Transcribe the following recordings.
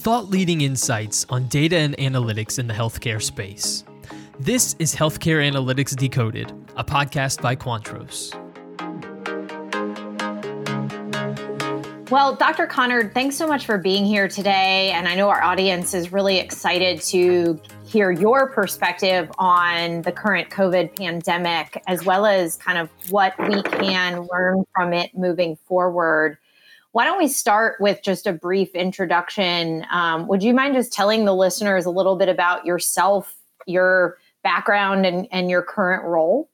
thought leading insights on data and analytics in the healthcare space. This is Healthcare Analytics Decoded, a podcast by Quantros. Well, Dr. Conard, thanks so much for being here today. And I know our audience is really excited to hear your perspective on the current COVID pandemic, as well as kind of what we can learn from it moving forward. Why don't we start with just a brief introduction? Um, would you mind just telling the listeners a little bit about yourself, your background, and, and your current role?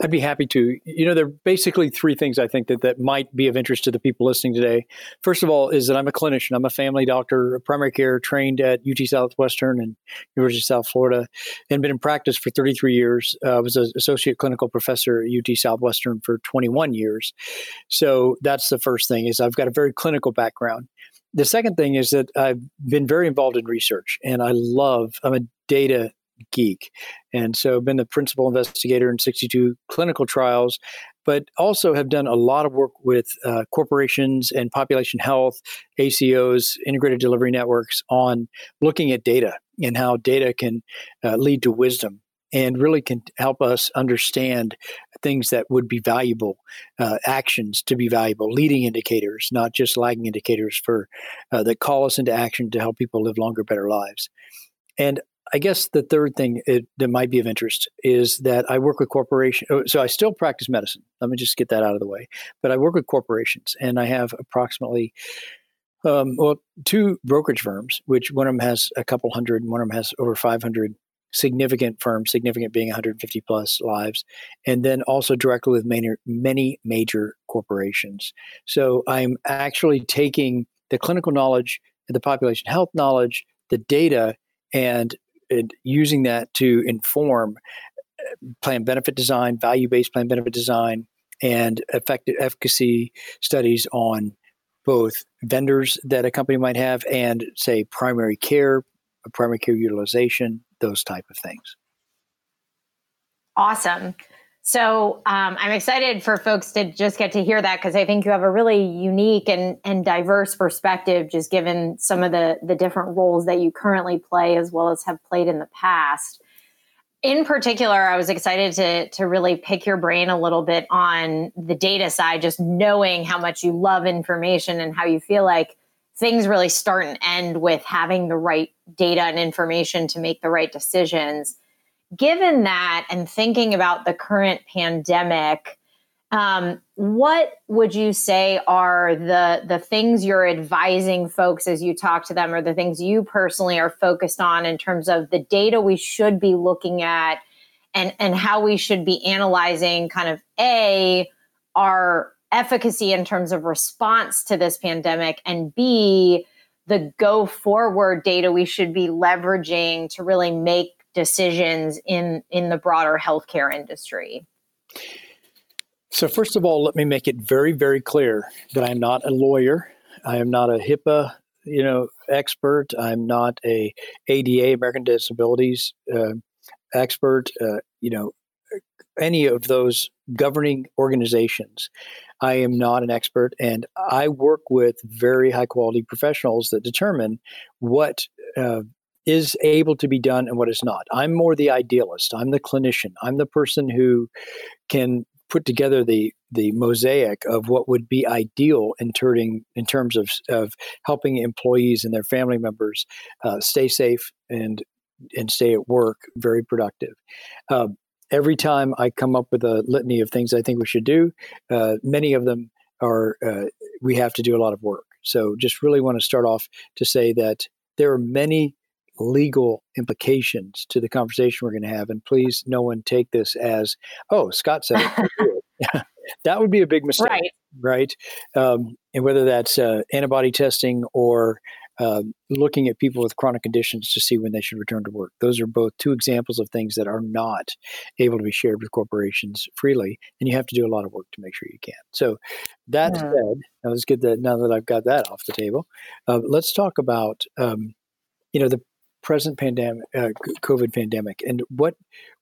I'd be happy to. You know, there are basically three things I think that, that might be of interest to the people listening today. First of all, is that I'm a clinician. I'm a family doctor, a primary care, trained at UT Southwestern and University of South Florida, and been in practice for 33 years. Uh, I was an associate clinical professor at UT Southwestern for 21 years. So that's the first thing is I've got a very clinical background. The second thing is that I've been very involved in research, and I love. I'm a data geek. And so been the principal investigator in 62 clinical trials, but also have done a lot of work with uh, corporations and population health, ACOs, integrated delivery networks on looking at data and how data can uh, lead to wisdom and really can help us understand things that would be valuable, uh, actions to be valuable, leading indicators, not just lagging indicators for uh, that call us into action to help people live longer, better lives. And I guess the third thing it, that might be of interest is that I work with corporations. Oh, so I still practice medicine. Let me just get that out of the way. But I work with corporations, and I have approximately um, well two brokerage firms, which one of them has a couple hundred, and one of them has over 500 significant firms, significant being 150 plus lives, and then also directly with many, many major corporations. So I'm actually taking the clinical knowledge, the population health knowledge, the data, and and using that to inform uh, plan benefit design, value based plan benefit design, and effective efficacy studies on both vendors that a company might have and say primary care, primary care utilization, those type of things. Awesome. So um, I'm excited for folks to just get to hear that because I think you have a really unique and, and diverse perspective, just given some of the, the different roles that you currently play as well as have played in the past. In particular, I was excited to, to really pick your brain a little bit on the data side, just knowing how much you love information and how you feel like things really start and end with having the right data and information to make the right decisions given that and thinking about the current pandemic, um, what would you say are the the things you're advising folks as you talk to them, or the things you personally are focused on in terms of the data we should be looking at, and and how we should be analyzing kind of a our efficacy in terms of response to this pandemic, and b the go forward data we should be leveraging to really make decisions in in the broader healthcare industry? So first of all, let me make it very very clear that I'm not a lawyer. I am not a HIPAA you know expert. I'm not a ADA American Disabilities uh, expert. Uh, you know any of those governing organizations. I am not an expert, and I work with very high quality professionals that determine what uh, is able to be done and what is not. I'm more the idealist. I'm the clinician. I'm the person who can put together the the mosaic of what would be ideal in turning in terms of of helping employees and their family members uh, stay safe and and stay at work very productive. Uh, every time I come up with a litany of things I think we should do, uh, many of them are uh, we have to do a lot of work. So just really want to start off to say that there are many legal implications to the conversation we're going to have. And please, no one take this as, oh, Scott said that would be a big mistake, right? right? Um, and whether that's uh, antibody testing or uh, looking at people with chronic conditions to see when they should return to work. Those are both two examples of things that are not able to be shared with corporations freely, and you have to do a lot of work to make sure you can. So, that yeah. said, now let's get that. Now that I've got that off the table, uh, let's talk about um, you know the present pandemic, uh, COVID pandemic, and what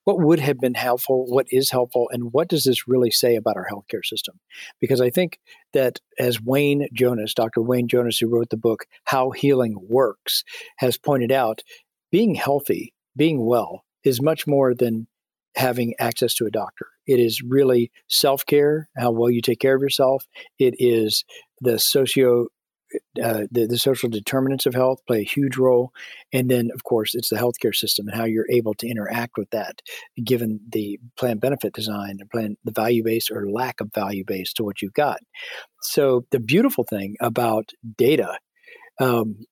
what would have been helpful, what is helpful, and what does this really say about our healthcare system? Because I think that as Wayne Jonas, Dr. Wayne Jonas, who wrote the book How Healing Works, has pointed out, being healthy, being well, is much more than having access to a doctor. It is really self care, how well you take care of yourself. It is the socio uh, the, the social determinants of health play a huge role. And then, of course, it's the healthcare system and how you're able to interact with that, given the plan benefit design, the plan, the value base or lack of value base to what you've got. So, the beautiful thing about data um,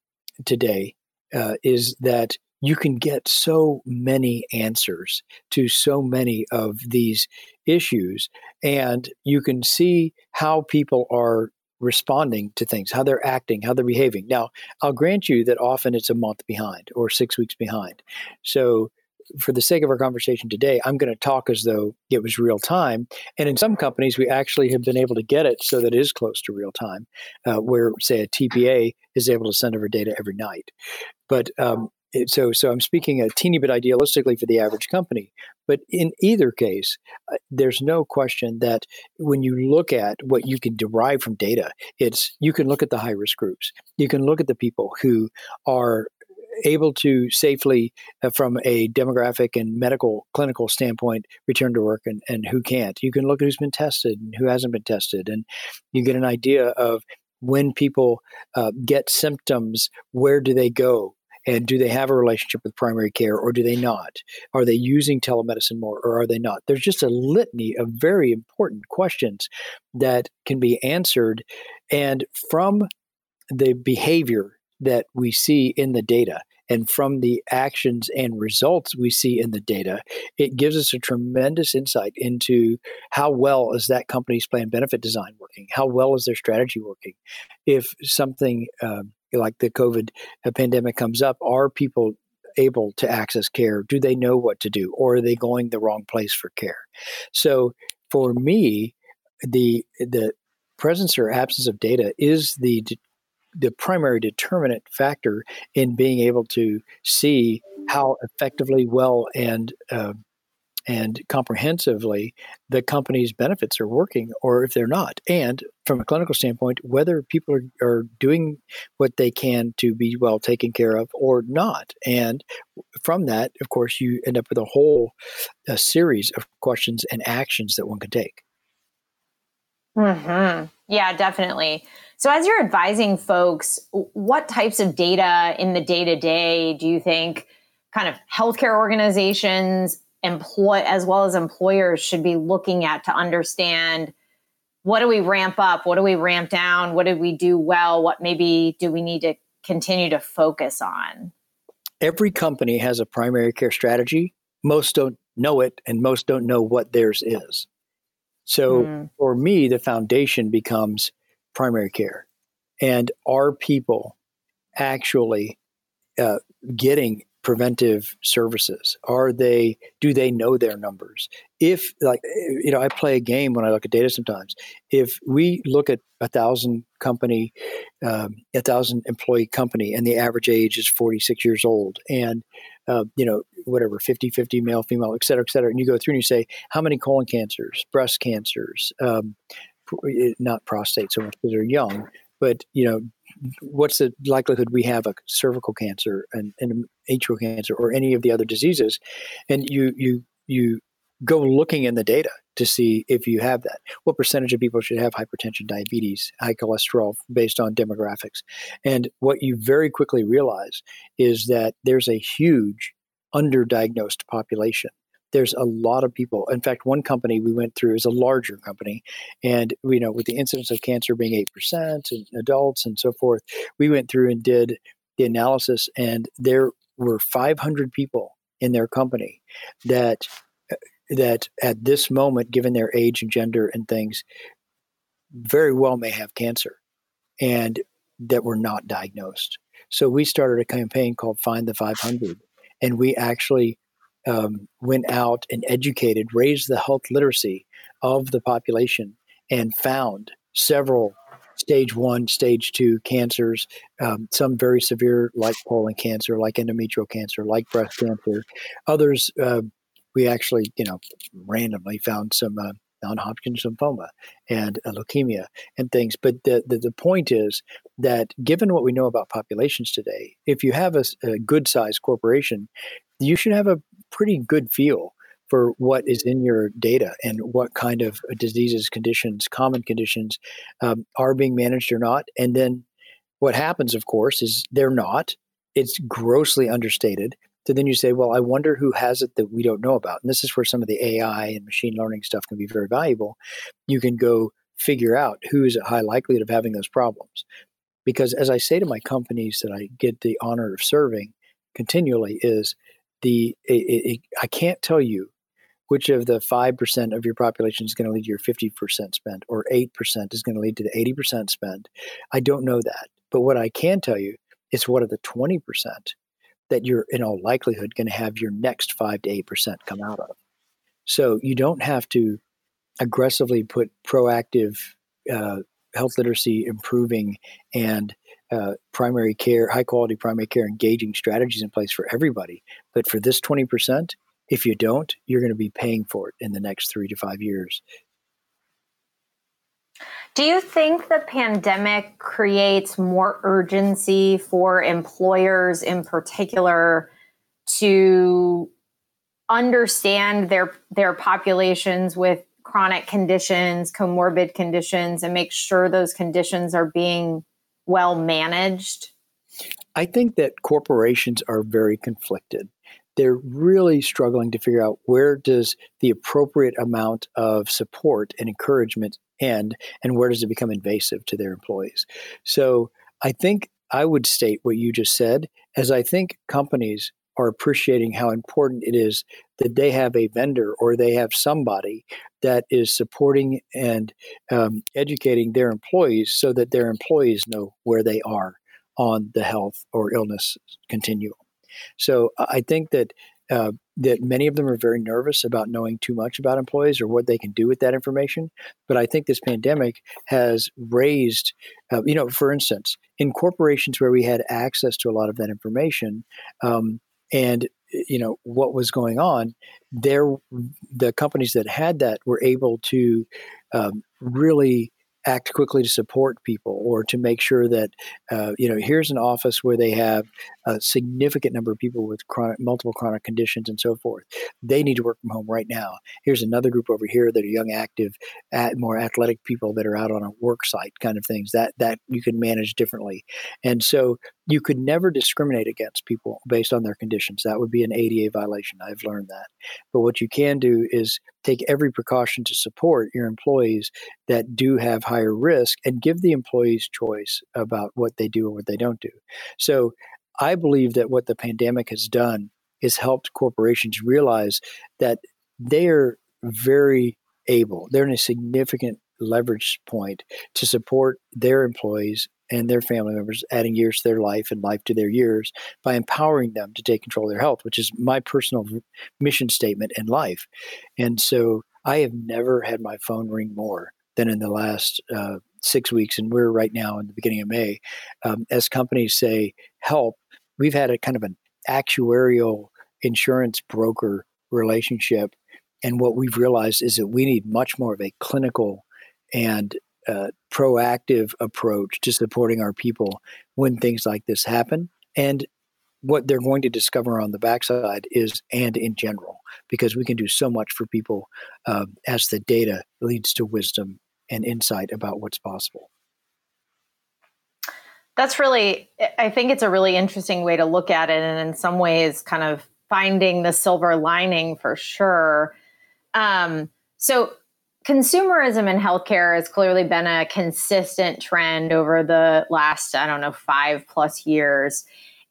today uh, is that you can get so many answers to so many of these issues, and you can see how people are responding to things, how they're acting, how they're behaving. Now, I'll grant you that often it's a month behind or six weeks behind. So, for the sake of our conversation today, I'm going to talk as though it was real time. And in some companies, we actually have been able to get it so that it is close to real time, uh, where, say, a TPA is able to send over data every night. But um, it, so so I'm speaking a teeny bit idealistically for the average company, but in either case, uh, there's no question that when you look at what you can derive from data, it's you can look at the high risk groups, you can look at the people who are able to safely, uh, from a demographic and medical clinical standpoint, return to work and, and who can't. You can look at who's been tested and who hasn't been tested, and you get an idea of when people uh, get symptoms, where do they go? And do they have a relationship with primary care or do they not? Are they using telemedicine more or are they not? There's just a litany of very important questions that can be answered. And from the behavior that we see in the data, and from the actions and results we see in the data, it gives us a tremendous insight into how well is that company's plan benefit design working? How well is their strategy working? If something um, like the COVID pandemic comes up, are people able to access care? Do they know what to do, or are they going the wrong place for care? So, for me, the the presence or absence of data is the the primary determinant factor in being able to see how effectively, well, and uh, and comprehensively the company's benefits are working or if they're not. And from a clinical standpoint, whether people are, are doing what they can to be well taken care of or not. And from that, of course, you end up with a whole a series of questions and actions that one can take. Hmm. Yeah, definitely. So, as you're advising folks, what types of data in the day to day do you think kind of healthcare organizations employ as well as employers should be looking at to understand what do we ramp up? What do we ramp down? What did we do well? What maybe do we need to continue to focus on? Every company has a primary care strategy. Most don't know it and most don't know what theirs is. So mm. for me the foundation becomes primary care. And are people actually uh, getting preventive services? Are they do they know their numbers? If like you know, I play a game when I look at data sometimes. If we look at a thousand company, um, a thousand employee company, and the average age is forty six years old, and uh, you know whatever 50 50 male female et cetera et cetera and you go through and you say how many colon cancers breast cancers um, not prostate so much because they're young but you know what's the likelihood we have a cervical cancer and, and atrial cancer or any of the other diseases? And you you you go looking in the data to see if you have that. What percentage of people should have hypertension diabetes high cholesterol based on demographics? And what you very quickly realize is that there's a huge underdiagnosed population there's a lot of people. In fact, one company we went through is a larger company, and you know, with the incidence of cancer being eight percent in adults and so forth, we went through and did the analysis, and there were 500 people in their company that uh, that at this moment, given their age and gender and things, very well may have cancer, and that were not diagnosed. So we started a campaign called Find the 500, and we actually um, went out and educated, raised the health literacy of the population, and found several stage one, stage two cancers, um, some very severe, like colon cancer, like endometrial cancer, like breast cancer. Others, uh, we actually, you know, randomly found some uh, non-Hodgkin's lymphoma and uh, leukemia and things. But the, the, the point is that given what we know about populations today, if you have a, a good-sized corporation, you should have a pretty good feel for what is in your data and what kind of diseases, conditions, common conditions um, are being managed or not. And then what happens, of course, is they're not. It's grossly understated. So then you say, well, I wonder who has it that we don't know about. And this is where some of the AI and machine learning stuff can be very valuable. You can go figure out who is at high likelihood of having those problems. Because as I say to my companies that I get the honor of serving continually, is the it, it, I can't tell you which of the 5% of your population is going to lead to your 50% spend or 8% is going to lead to the 80% spend. I don't know that. But what I can tell you is what are the 20% that you're in all likelihood going to have your next 5 to 8% come out of. So you don't have to aggressively put proactive uh, health literacy improving and uh, primary care, high quality primary care engaging strategies in place for everybody. But for this 20%, if you don't, you're going to be paying for it in the next three to five years. Do you think the pandemic creates more urgency for employers in particular to understand their their populations with chronic conditions, comorbid conditions and make sure those conditions are being well managed? I think that corporations are very conflicted they're really struggling to figure out where does the appropriate amount of support and encouragement end and where does it become invasive to their employees so i think i would state what you just said as i think companies are appreciating how important it is that they have a vendor or they have somebody that is supporting and um, educating their employees so that their employees know where they are on the health or illness continuum so I think that uh, that many of them are very nervous about knowing too much about employees or what they can do with that information. But I think this pandemic has raised, uh, you know, for instance, in corporations where we had access to a lot of that information, um, and you know what was going on, there the companies that had that were able to um, really act quickly to support people or to make sure that uh, you know here's an office where they have a significant number of people with chronic multiple chronic conditions and so forth they need to work from home right now. Here's another group over here that are young active at more athletic people that are out on a work site kind of things that that you can manage differently. And so you could never discriminate against people based on their conditions. That would be an ada violation. I've learned that. But what you can do is take every precaution to support your employees that do have higher risk and give the employees choice about what they do or what they don't do. So I believe that what the pandemic has done is helped corporations realize that they're very able, they're in a significant leverage point to support their employees and their family members, adding years to their life and life to their years by empowering them to take control of their health, which is my personal mission statement in life. And so I have never had my phone ring more than in the last uh, six weeks. And we're right now in the beginning of May. Um, as companies say, help, we've had a kind of an actuarial insurance broker relationship. And what we've realized is that we need much more of a clinical and uh, proactive approach to supporting our people when things like this happen. And what they're going to discover on the backside is and in general, because we can do so much for people uh, as the data leads to wisdom and insight about what's possible. That's really, I think it's a really interesting way to look at it. And in some ways, kind of finding the silver lining for sure. Um, so, consumerism in healthcare has clearly been a consistent trend over the last, I don't know, five plus years.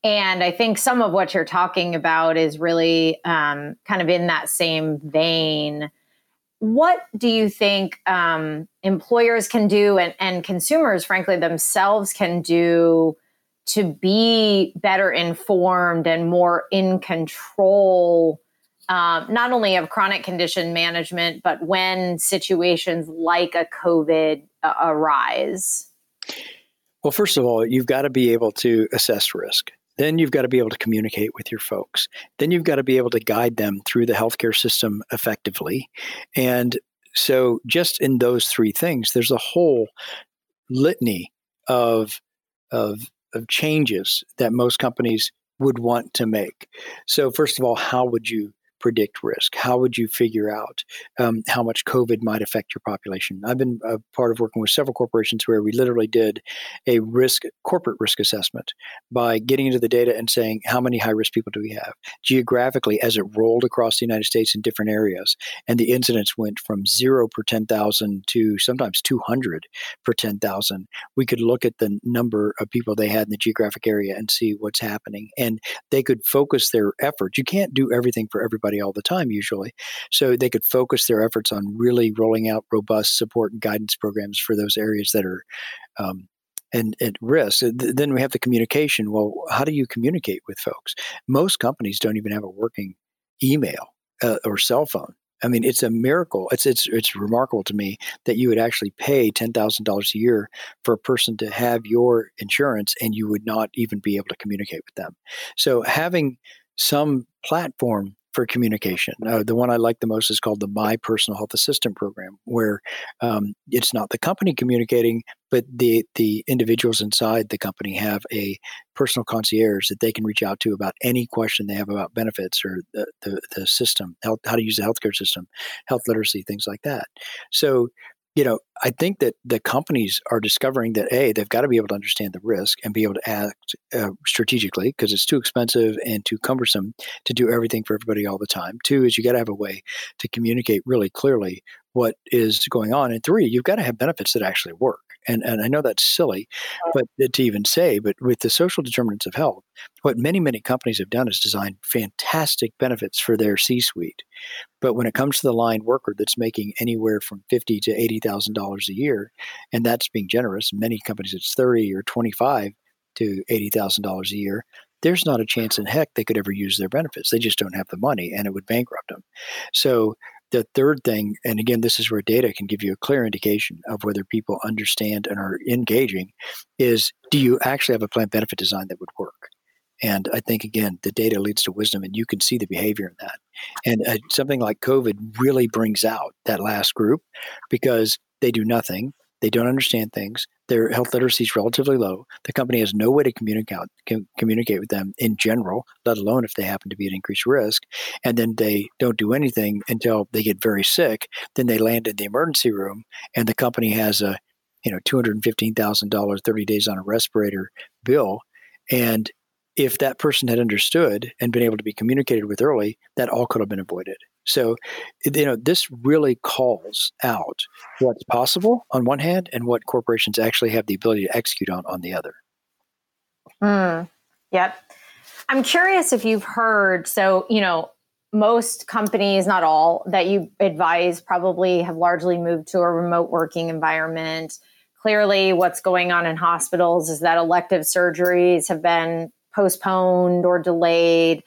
And I think some of what you're talking about is really um, kind of in that same vein. What do you think um, employers can do and, and consumers, frankly, themselves can do to be better informed and more in control um, not only of chronic condition management, but when situations like a COVID uh, arise? Well, first of all, you've got to be able to assess risk. Then you've got to be able to communicate with your folks. Then you've got to be able to guide them through the healthcare system effectively. And so, just in those three things, there's a whole litany of, of, of changes that most companies would want to make. So, first of all, how would you predict risk? How would you figure out um, how much COVID might affect your population? I've been a part of working with several corporations where we literally did a risk, corporate risk assessment by getting into the data and saying how many high risk people do we have geographically as it rolled across the United States in different areas, and the incidence went from zero per ten thousand to sometimes two hundred per ten thousand. We could look at the number of people they had in the geographic area and see what's happening, and they could focus their efforts. You can't do everything for everybody all the time, usually. So they could focus their efforts on really rolling out robust support and guidance programs for those areas that are um, and at risk. Then we have the communication. Well, how do you communicate with folks? Most companies don't even have a working email uh, or cell phone. I mean, it's a miracle. It's it's it's remarkable to me that you would actually pay ten thousand dollars a year for a person to have your insurance, and you would not even be able to communicate with them. So having some platform for communication. Uh, the one I like the most is called the My Personal Health Assistant Program, where um, it's not the company communicating, but the the individuals inside the company have a personal concierge that they can reach out to about any question they have about benefits or the, the, the system, health, how to use the healthcare system, health literacy, things like that. So you know, I think that the companies are discovering that a they've got to be able to understand the risk and be able to act uh, strategically because it's too expensive and too cumbersome to do everything for everybody all the time. Two is you got to have a way to communicate really clearly what is going on, and three, you've got to have benefits that actually work and, and I know that's silly, but to even say, but with the social determinants of health, what many, many companies have done is designed fantastic benefits for their C suite. But when it comes to the line worker that's making anywhere from fifty to eighty thousand dollars a year, and that's being generous, many companies it's thirty or twenty five to eighty thousand dollars a year, there's not a chance in heck they could ever use their benefits. They just don't have the money and it would bankrupt them. So the third thing, and again, this is where data can give you a clear indication of whether people understand and are engaging, is do you actually have a plan benefit design that would work? And I think, again, the data leads to wisdom, and you can see the behavior in that. And uh, something like COVID really brings out that last group because they do nothing. They don't understand things. Their health literacy is relatively low. The company has no way to communicate com- communicate with them in general, let alone if they happen to be at increased risk. And then they don't do anything until they get very sick. Then they land in the emergency room, and the company has a you know two hundred fifteen thousand dollars, thirty days on a respirator bill, and if that person had understood and been able to be communicated with early, that all could have been avoided. So, you know, this really calls out what's possible on one hand and what corporations actually have the ability to execute on on the other. Mm, yep. I'm curious if you've heard, so, you know, most companies, not all, that you advise probably have largely moved to a remote working environment. Clearly, what's going on in hospitals is that elective surgeries have been postponed or delayed.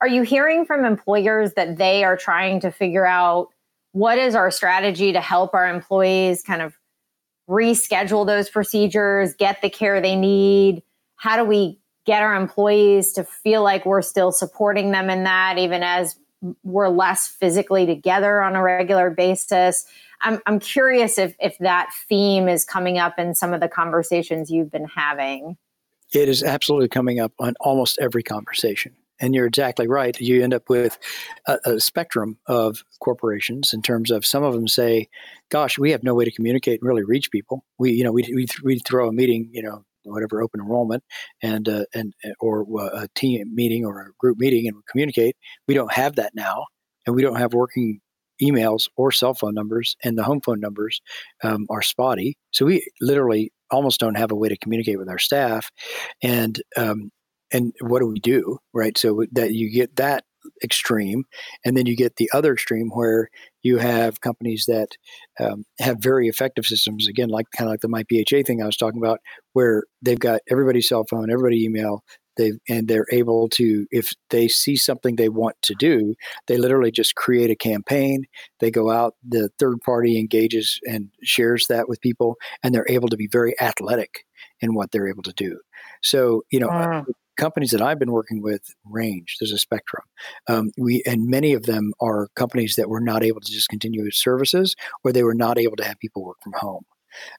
Are you hearing from employers that they are trying to figure out what is our strategy to help our employees kind of reschedule those procedures, get the care they need? How do we get our employees to feel like we're still supporting them in that, even as we're less physically together on a regular basis? I'm, I'm curious if, if that theme is coming up in some of the conversations you've been having. It is absolutely coming up on almost every conversation. And you're exactly right. You end up with a, a, spectrum of corporations in terms of some of them say, "Gosh, we have no way to communicate and really reach people. We, you know, we we, we throw a meeting, you know, whatever open enrollment, and uh, and or uh, a team meeting or a group meeting, and communicate. We don't have that now, and we don't have working emails or cell phone numbers, and the home phone numbers um, are spotty. So we literally almost don't have a way to communicate with our staff, and um, and what do we do, right? So that you get that extreme, and then you get the other extreme where you have companies that um, have very effective systems. Again, like kind of like the MyPHA thing I was talking about, where they've got everybody's cell phone, everybody email, they and they're able to if they see something they want to do they literally just create a campaign they go out the third party engages and shares that with people and they're able to be very athletic in what they're able to do so you know mm. Companies that i've been working with range. There's a spectrum. Um, we and many of them are companies that were not able to just continue services or they were not able to have people work from home.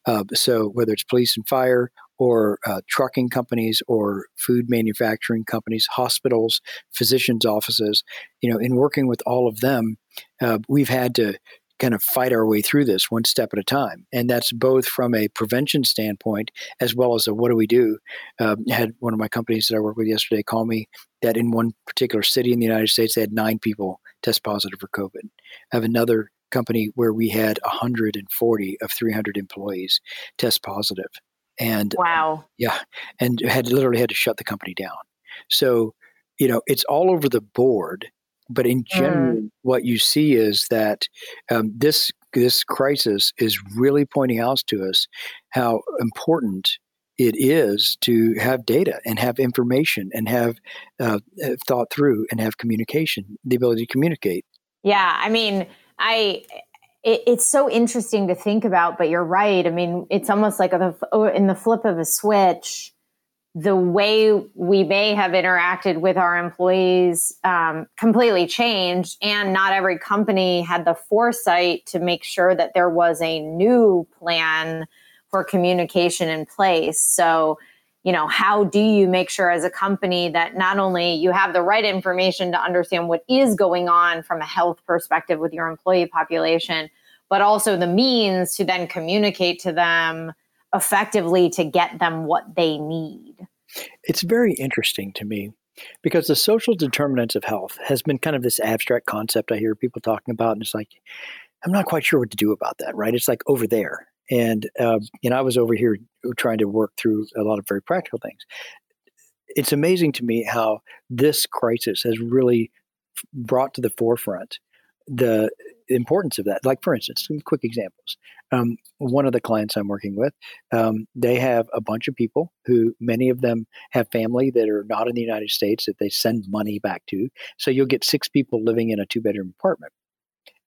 Uh, so whether it's police and fire or uh, trucking companies or food manufacturing companies, hospitals, physicians' offices, you know, in working with all of them, uh, we've had to kind of fight our way through this one step at a time. And that's both from a prevention standpoint as well as a what do we do. Um, had one of my companies that I work with yesterday call me that in one particular city in the United States, they had nine people test positive for COVID. I have another company where we had 140 of 300 employees test positive and wow yeah and had literally had to shut the company down so you know it's all over the board but in general mm. what you see is that um, this this crisis is really pointing out to us how important it is to have data and have information and have uh, thought through and have communication the ability to communicate yeah i mean I it, it's so interesting to think about, but you're right. I mean, it's almost like a, in the flip of a switch, the way we may have interacted with our employees um, completely changed. And not every company had the foresight to make sure that there was a new plan for communication in place. So, you know how do you make sure as a company that not only you have the right information to understand what is going on from a health perspective with your employee population but also the means to then communicate to them effectively to get them what they need. It's very interesting to me because the social determinants of health has been kind of this abstract concept i hear people talking about and it's like i'm not quite sure what to do about that right? It's like over there. And uh, you know, I was over here trying to work through a lot of very practical things. It's amazing to me how this crisis has really brought to the forefront the importance of that. Like, for instance, some quick examples. Um, one of the clients I'm working with, um, they have a bunch of people who, many of them have family that are not in the United States that they send money back to. So you'll get six people living in a two bedroom apartment.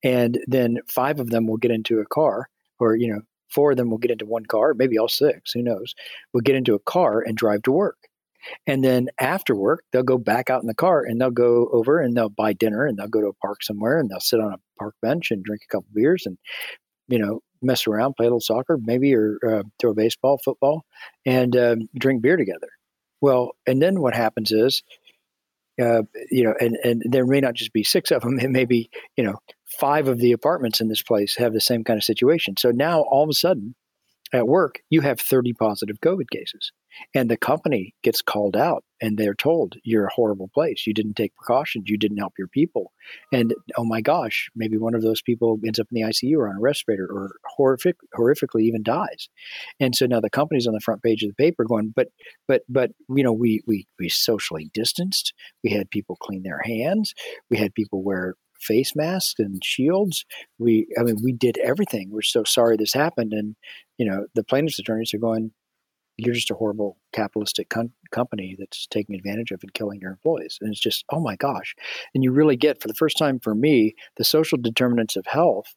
And then five of them will get into a car or, you know, four of them will get into one car, maybe all six, who knows, will get into a car and drive to work. And then after work, they'll go back out in the car and they'll go over and they'll buy dinner and they'll go to a park somewhere and they'll sit on a park bench and drink a couple beers and, you know, mess around, play a little soccer, maybe, or uh, throw a baseball, football, and um, drink beer together. Well, and then what happens is, uh, you know, and, and there may not just be six of them. It may be, you know, five of the apartments in this place have the same kind of situation. So now all of a sudden at work, you have 30 positive COVID cases. And the company gets called out and they're told, you're a horrible place. You didn't take precautions. You didn't help your people. And oh my gosh, maybe one of those people ends up in the ICU or on a respirator or horrific, horrifically even dies. And so now the company's on the front page of the paper going, but, but, but, you know, we, we, we socially distanced. We had people clean their hands. We had people wear face masks and shields. We, I mean, we did everything. We're so sorry this happened. And, you know, the plaintiff's attorneys are going, you're just a horrible capitalistic com- company that's taking advantage of and killing your employees. And it's just, oh my gosh. And you really get, for the first time for me, the social determinants of health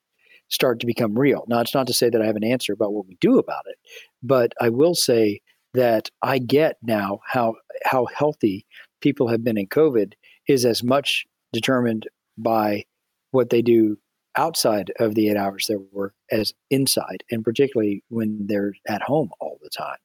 start to become real. Now, it's not to say that I have an answer about what we do about it, but I will say that I get now how how healthy people have been in COVID is as much determined by what they do outside of the eight hours they work as inside, and particularly when they're at home all the time.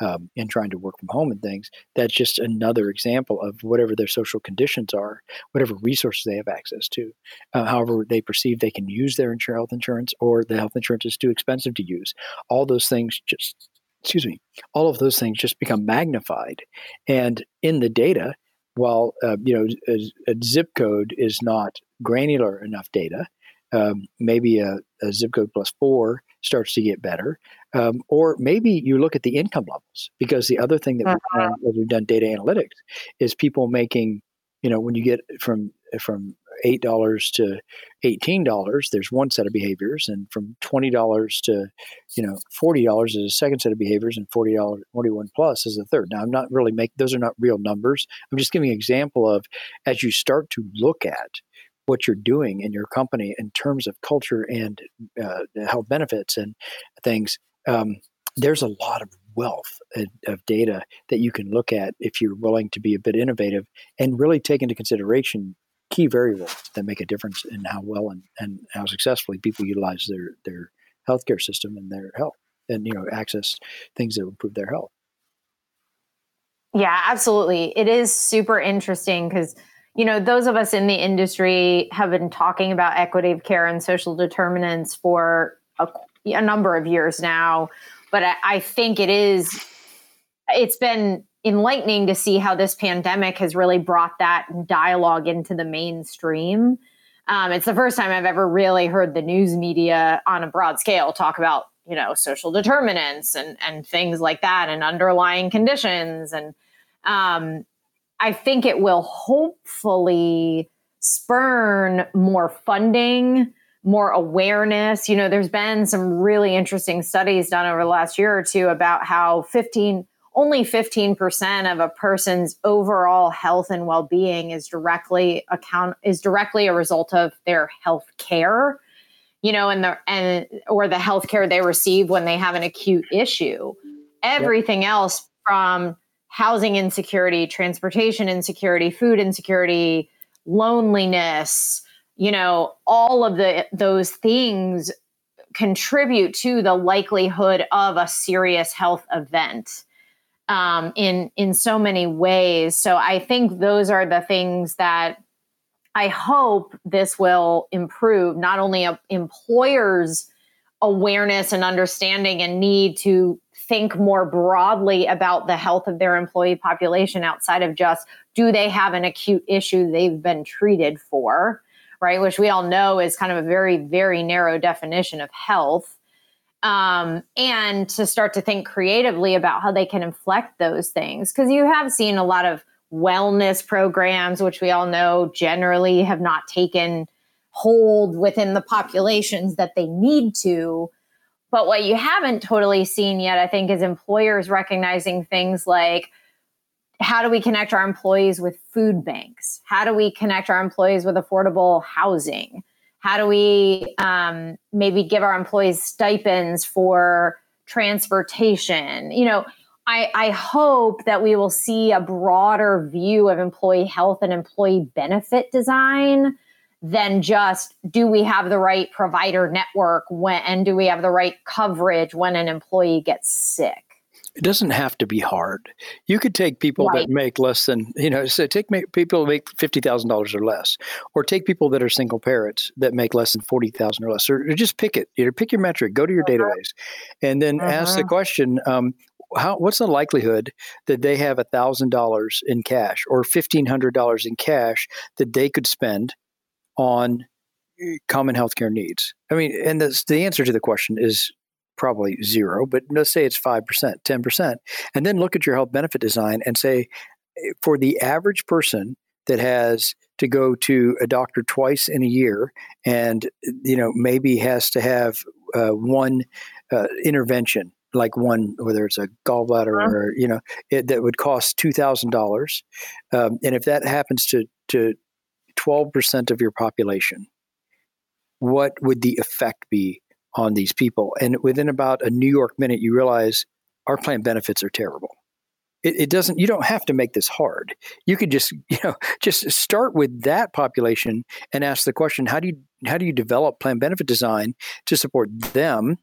Um, and trying to work from home and things. That's just another example of whatever their social conditions are, whatever resources they have access to, uh, however they perceive they can use their health insurance or the health insurance is too expensive to use. All those things just, excuse me, all of those things just become magnified. And in the data, while uh, you know a, a, zip code is not granular enough data, um, maybe a, a, zip code plus four starts to get better, um, or maybe you look at the income levels because the other thing that we've done, uh-huh. we've done data analytics is people making you know when you get from from eight dollars to eighteen dollars, there's one set of behaviors, and from twenty dollars to you know forty dollars is a second set of behaviors, and forty dollars forty one plus is a third. Now I'm not really making those are not real numbers. I'm just giving an example of as you start to look at what you're doing in your company in terms of culture and uh, health benefits and things. Um, there's a lot of wealth of data that you can look at if you're willing to be a bit innovative and really take into consideration key variables that make a difference in how well and, and how successfully people utilize their their healthcare system and their health and you know access things that improve their health yeah absolutely it is super interesting because you know those of us in the industry have been talking about equity of care and social determinants for a, a number of years now but I, I think it is it's been enlightening to see how this pandemic has really brought that dialogue into the mainstream. Um, it's the first time I've ever really heard the news media on a broad scale talk about you know social determinants and and things like that and underlying conditions and um, I think it will hopefully spurn more funding more awareness. You know, there's been some really interesting studies done over the last year or two about how 15 only 15% of a person's overall health and well-being is directly account is directly a result of their health care you know and the and or the health care they receive when they have an acute issue everything yep. else from housing insecurity transportation insecurity food insecurity loneliness you know all of the those things contribute to the likelihood of a serious health event um, in in so many ways. So i think those are the things that i hope this will improve not only employers awareness and understanding and need to think more broadly about the health of their employee population outside of just do they have an acute issue they've been treated for right? Which we all know is kind of a very, very narrow definition of health. Um, and to start to think creatively about how they can inflect those things. Because you have seen a lot of wellness programs, which we all know generally have not taken hold within the populations that they need to. But what you haven't totally seen yet, I think, is employers recognizing things like, how do we connect our employees with food banks? How do we connect our employees with affordable housing? How do we um, maybe give our employees stipends for transportation? You know, I, I hope that we will see a broader view of employee health and employee benefit design than just do we have the right provider network when and do we have the right coverage when an employee gets sick it doesn't have to be hard. You could take people right. that make less than, you know, so take people make $50,000 or less, or take people that are single parents that make less than 40,000 or less, or just pick it, you know, pick your metric, go to your uh-huh. database and then uh-huh. ask the uh-huh. question, um, how, what's the likelihood that they have $1,000 in cash or $1,500 in cash that they could spend on eh, common healthcare needs? I mean, and the, the answer to the question is probably zero, but let's say it's 5%, 10%. And then look at your health benefit design and say, eh, for the average person that has to go to a doctor twice in a year and you know maybe has to have uh, one uh, intervention like one whether it's a gallbladder uh-huh. or you know it, that would cost $2000 um, and if that happens to to 12% of your population what would the effect be on these people. And within about a New York minute, you realize our plan benefits are terrible. It, it, doesn't. You don't have to make this hard. You could just, you know, just start with that population and ask the question: How do you how do you develop plan benefit design to support them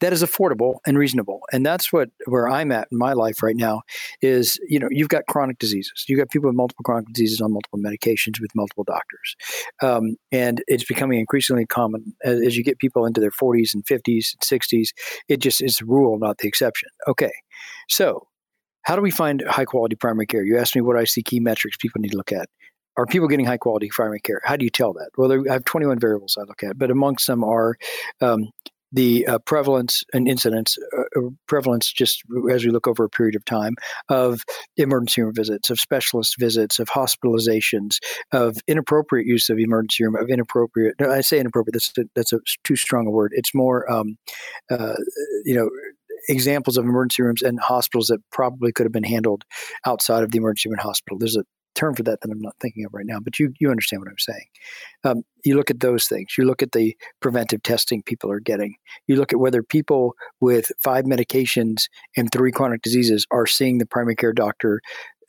that is affordable and reasonable. And that's what where i'm at in my life right now is you know you've got chronic diseases. You've got people with multiple chronic diseases on multiple medications with multiple doctors. Um, and it's becoming increasingly common as, as, you get people into their 40s and 50s and 60s it just is the rule not the exception. Okay. So how do we find high quality primary care? You asked me what i see key metrics people need to look at. Are people getting high quality primary care? How do you tell that? Well, there, I have 21 variables I look at, but amongst them are um, the uh, prevalence and incidence, uh, uh, prevalence just as we look over a period of time of emergency room visits, of specialist visits, of hospitalizations, of inappropriate use of emergency room, of inappropriate. No, I say inappropriate. That's that's a too strong a word. It's more, um, uh, you know, examples of emergency rooms and hospitals that probably could have been handled outside of the emergency room and hospital. There's a term for that that I'm not thinking of right now, but you you understand what I'm saying. Um, you look at those things. You look at the preventive testing people are getting. You look at whether people with five medications and three chronic diseases are seeing the primary care doctor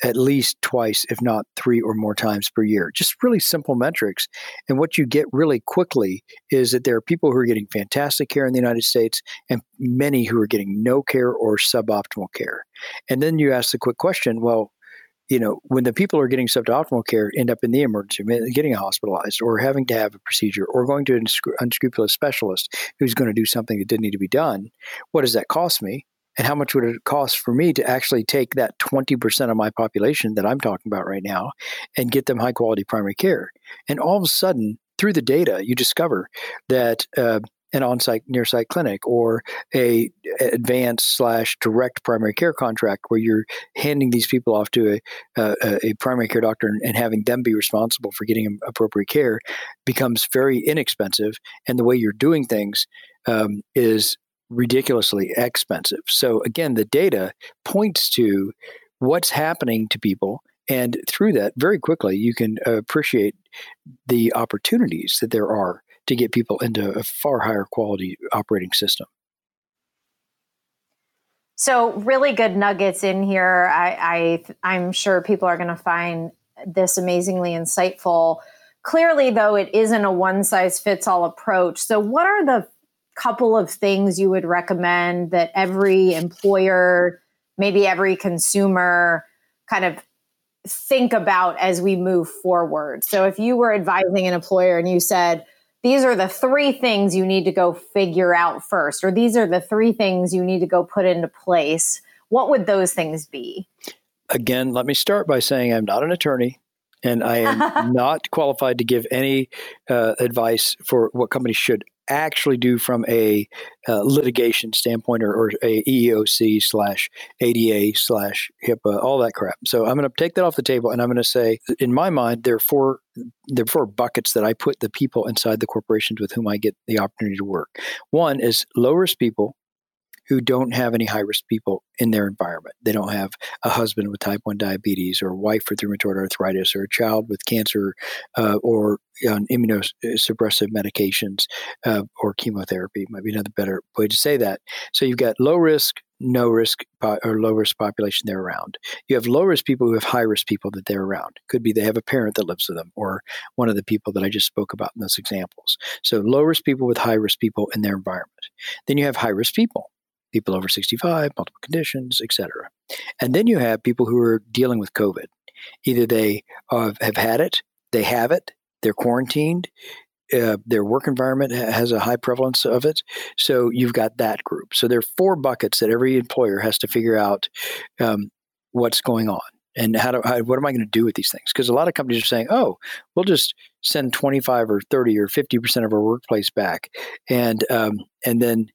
at least twice, if not three or more times per year. Just really simple metrics. And what you get really quickly is that there are people who are getting fantastic care in the United States and many who are getting no care or suboptimal care. And then you ask the quick question well, you know, when the people are getting suboptimal care end up in the emergency room, getting hospitalized or having to have a procedure or going to an unscrupulous specialist who's going to do something that didn't need to be done, what does that cost me? And how much would it cost for me to actually take that 20% of my population that I'm talking about right now and get them high quality primary care? And all of a sudden, through the data, you discover that uh, an on-site near-site clinic or a advanced slash direct primary care contract where you're handing these people off to a, a, a primary care doctor and, and, having them be responsible for getting them appropriate care becomes very inexpensive and the way you're doing things um, is ridiculously expensive. So again, the data points to what's happening to people. And through that, very quickly, you can appreciate the opportunities that there are to get people into a far higher quality operating system. So, really good nuggets in here. I, I I'm sure people are going to find this amazingly insightful. Clearly, though, it isn't a one size fits all approach. So, what are the couple of things you would recommend that every employer, maybe every consumer, kind of think about as we move forward? So, if you were advising an employer and you said, these are the three things you need to go figure out first, or these are the three things you need to go put into place, what would those things be? Again, let me start by saying I'm not an attorney and I am not qualified to give any uh, advice for what companies should actually do from a uh, litigation standpoint or, or, a EEOC slash ADA slash HIPAA, all that crap. So I'm going to take that off the table and I'm going to say, in my mind, there are four there are four buckets that I put the people inside the corporations with whom I get the opportunity to work. One is low risk people who don't have any high risk people in their environment. They don't have a husband with type 1 diabetes or a wife with rheumatoid arthritis or a child with cancer uh, or on immunosuppressive medications uh, or chemotherapy, might be another better way to say that. So you've got low risk, no risk or low risk population they're around. You have low risk people who have high risk people that they're around. Could be they have a parent that lives with them or one of the people that I just spoke about in those examples. So low risk people with high risk people in their environment. Then you have high risk people people over 65, multiple conditions, etc. And then you have people who are dealing with COVID. Either they uh, have had it, they have it, they're quarantined, uh, their work environment has a high prevalence of it. So you've got that group. So there are four buckets that every employer has to figure out um, what's going on and how do how, what am I going to do with these things? Because a lot of companies are saying, "Oh, we'll just send 25 or 30 or 50 percent of our workplace back," and um, and then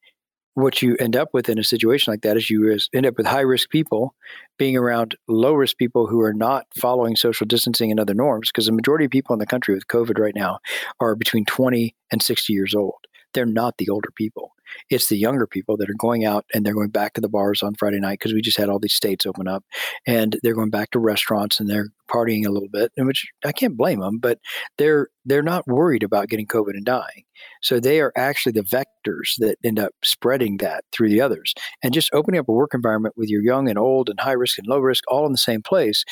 what you end up with in a situation like that is you end up with high risk people being around low risk people who are not following social distancing and other norms because the majority of people in the country with covid right now are between 20 and 60 years old. They're not the older people. It's the younger people that are going out and they're going back to the bars on Friday night because we just had all these states open up and they're going back to restaurants and they're partying a little bit, which I can't blame them, but they're they're not worried about getting COVID and dying. So they are actually the vectors that end up spreading that through the others. And just opening up a work environment with your young and old and high risk and low risk all in the same place,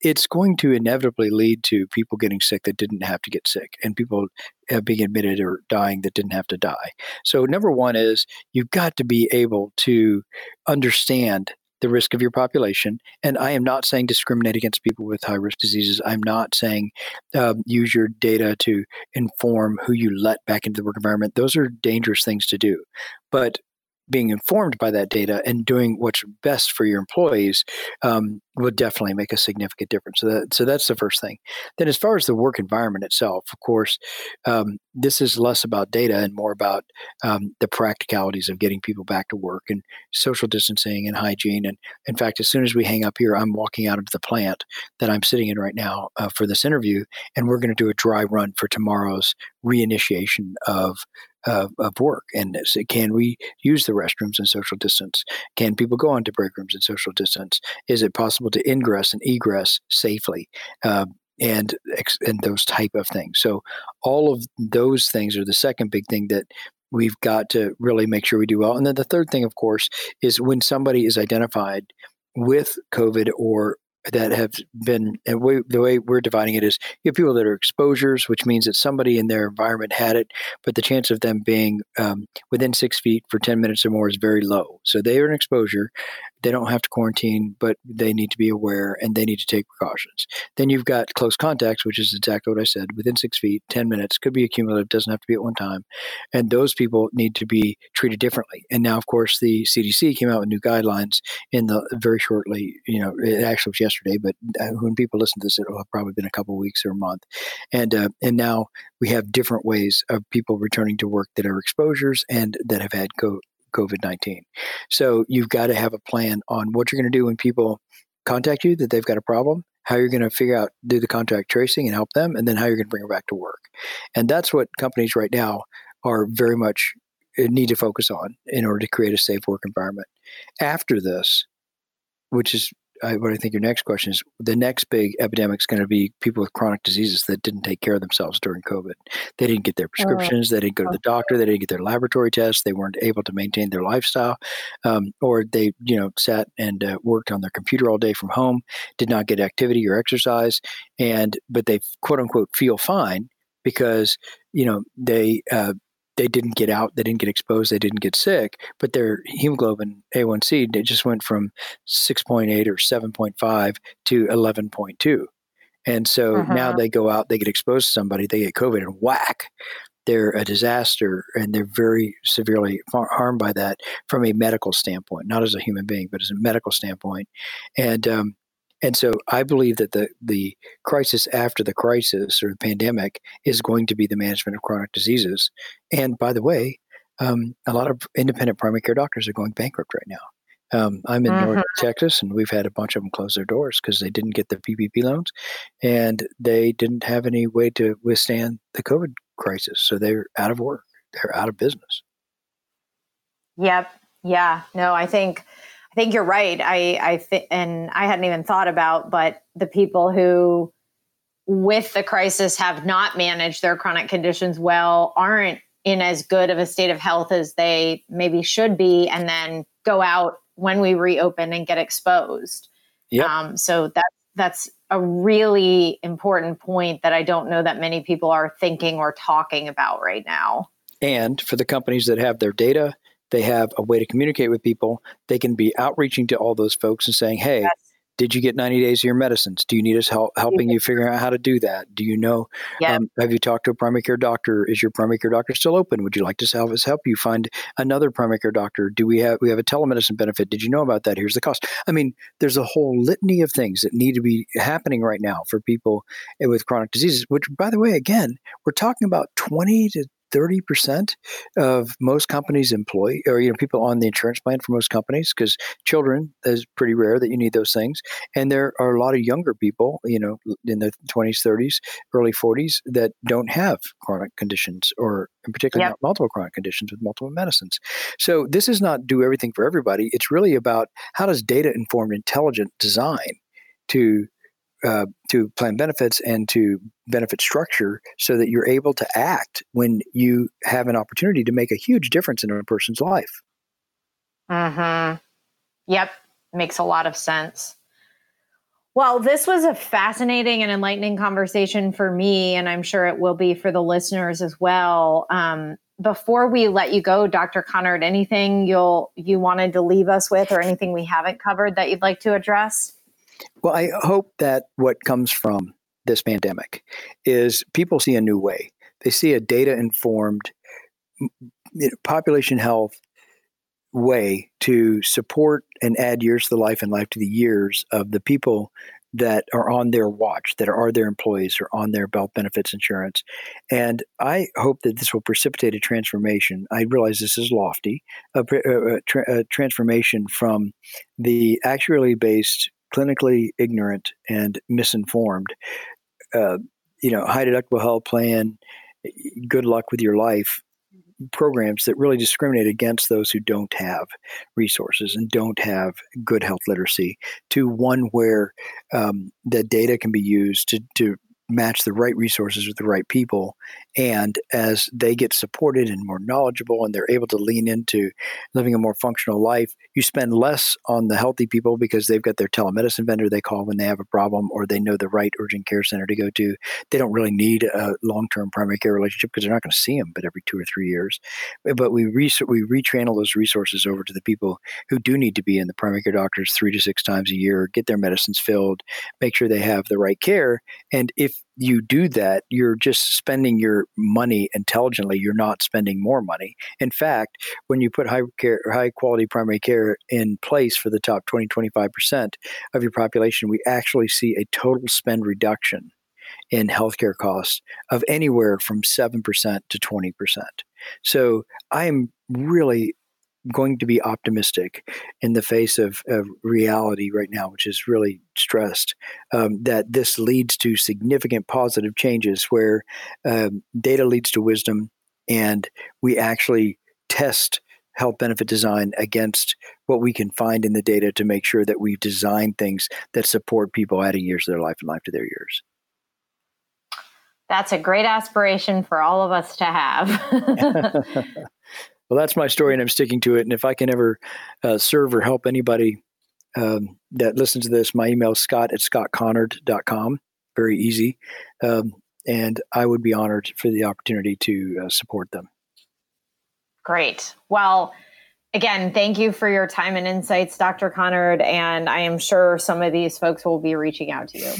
it's going to inevitably lead to people getting sick that didn't have to get sick and people uh, being admitted or dying that didn't have to die. So number one is you've got to be able to understand the risk of your population. And I am not saying discriminate against people with high risk diseases. I'm not saying um, use your data to inform who you let back into the work environment. Those are dangerous things to do. But being informed by that data and doing what's best for your employees um, would definitely make a significant difference. So, that, so that's the first thing. Then, as far as the work environment itself, of course, um, this is less about data and more about um, the practicalities of getting people back to work and social distancing and hygiene. And in fact, as soon as we hang up here, I'm walking out of the plant that I'm sitting in right now uh, for this interview, and we're going to do a dry run for tomorrow's reinitiation of of, of work. And can we use the restrooms and social distance? Can people go onto break rooms and social distance? Is it possible to ingress and egress safely? Uh, and and those type of things. So all of those things are the second big thing that we've got to really make sure we do well. And then the third thing, of course, is when somebody is identified with COVID or that have been and we, the way we're dividing it is you have people that are exposures which means that somebody in their environment had it but the chance of them being um, within six feet for 10 minutes or more is very low so they are an exposure they don't have to quarantine, but they need to be aware and they need to take precautions. Then you've got close contacts, which is exactly what I said within six feet, 10 minutes, could be accumulative, doesn't have to be at one time. And those people need to be treated differently. And now, of course, the CDC came out with new guidelines in the very shortly, you know, it actually was yesterday, but uh, when people listen to this, it'll have probably been a couple weeks or a month. And, uh, and now we have different ways of people returning to work that are exposures and that have had COVID 19. So you've got to have a plan on what you're going to do when people contact you that they've got a problem, how you're going to figure out, do the contact tracing and help them, and then how you're going to bring them back to work. And that's what companies right now are very much uh, need to focus on in order to create a safe work environment. After this, which is I, what I think your next question is the next big epidemic is going to be people with chronic diseases that didn't take care of themselves during COVID. They didn't get their oh, prescriptions, they didn't go to the doctor, they didn't get their laboratory tests, they weren't able to maintain their lifestyle, um, or they you know sat and uh, worked on their computer all day from home, did not get activity or exercise, and but they quote unquote feel fine because you know they uh, they didn't get out, they didn't get exposed, they didn't get sick, but their hemoglobin A1C it just went from 6.8 or 7.5 to 11.2. And so uh-huh. now they go out, they get exposed to somebody, they get COVID and whack. They're a disaster and they're very severely harmed by that from a medical standpoint, not as a human being, but as a medical standpoint. And um, and so I believe that the, the crisis after the crisis or the pandemic is going to be the management of chronic diseases. And by the way, um, a lot of independent primary care doctors are going bankrupt right now. Um, I'm in North mm-hmm. Texas, and we've had a bunch of them close their doors because they didn't get the PPP loans, and they didn't have any way to withstand the COVID crisis. So they're out of work. They're out of business. Yep. Yeah. No, I think think you're right. I I think, and I hadn't even thought about, but the people who, with the crisis, have not managed their chronic conditions well aren't in as good of a state of health as they maybe should be, and then go out when we reopen and get exposed. Yeah. Um, so that that's a really important point that I don't know that many people are thinking or talking about right now. And for the companies that have their data they have a way to communicate with people. They can be outreaching to all those folks and saying, hey, yes. did you get 90 days of your medicines? Do you need us help helping you figure out how to do that? Do you know? Um, have you talked to a primary care doctor? Is your primary care doctor still open? Would you like to help us help you find another primary care doctor? Do we have we have a telemedicine benefit? Did you know about that? Here's the cost. I mean, there's a whole litany of things that need to be happening right now for people with chronic diseases. Which, by the way, again, we're talking about 20 to 30% of most companies employ or you know people on the insurance plan for most companies because children is pretty rare that you need those things. And there are a lot of younger people you know in the 20s 30s early 40s that don't have chronic conditions or in particular yep. multiple chronic conditions with multiple medicines. So this is not do everything for everybody. It's really about how does data informed intelligent design to uh, to plan benefits and to benefit structure so that you're able to act when you have an opportunity to make a huge difference in a person's life. Hmm. Yep. Makes a lot of sense. Well, this was a fascinating and enlightening conversation for me, and I'm sure it will be for the listeners as well. Um, before we let you go, Dr. Conard, anything you'll you wanted to leave us with, or anything we haven't covered that you'd like to address? Well, I hope that what comes from this pandemic is people see a new way. They see a data informed population health way to support and add years to the life and life to the years of the people that are on their watch, that are their employees, or on their health benefits insurance. And I hope that this will precipitate a transformation. I realize this is lofty, a, a, a transformation from the actuarially based, clinically ignorant, and misinformed, uh, you know, high deductible health plan, good luck with your life programs that really discriminate against those who don't have resources and don't have good health literacy to one where um, the data can be used to, to match the right resources with the right people. And as they get supported and more knowledgeable and they're able to lean into living a more functional life, you spend less on the healthy people because they've got their telemedicine vendor they call when they have a problem or they know the right urgent care center to go to. They don't really need a long term primary care relationship because they're not going to see them but every two or three years. But we, re- we rechannel those resources over to the people who do need to be in the primary care doctors three to six times a year, get their medicines filled, make sure they have the right care. And if you do that, you're just spending your money intelligently. You're not spending more money. In fact, when you put high care, high quality primary care in place for the top 20, 25% of your population, we actually see a total spend reduction in healthcare costs of anywhere from 7% to 20%. So I'm really going to be optimistic in the face of, of reality right now, which is really stressed, um, that this leads to significant positive changes where um, data leads to wisdom and we actually test health benefit design against what we can find in the data to make sure that we've designed things that support people adding years to their life and life to their years. That's a great aspiration for all of us to have. well, that's my story, and I'm sticking to it. And if I can ever uh, serve or help anybody um, that listens to this, my email is scott at scottconard.com. Very easy. Um, and I would be honored for the opportunity to uh, support them. Great. Well, again, thank you for your time and insights, Dr. Conard. And I am sure some of these folks will be reaching out to you.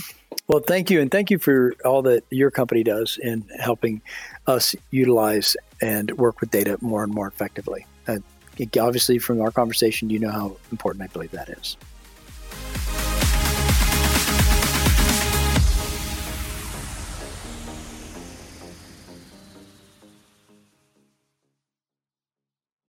Well, thank you. And thank you for all that your company does in helping us utilize and work with data more and more effectively. Obviously, from our conversation, you know how important I believe that is.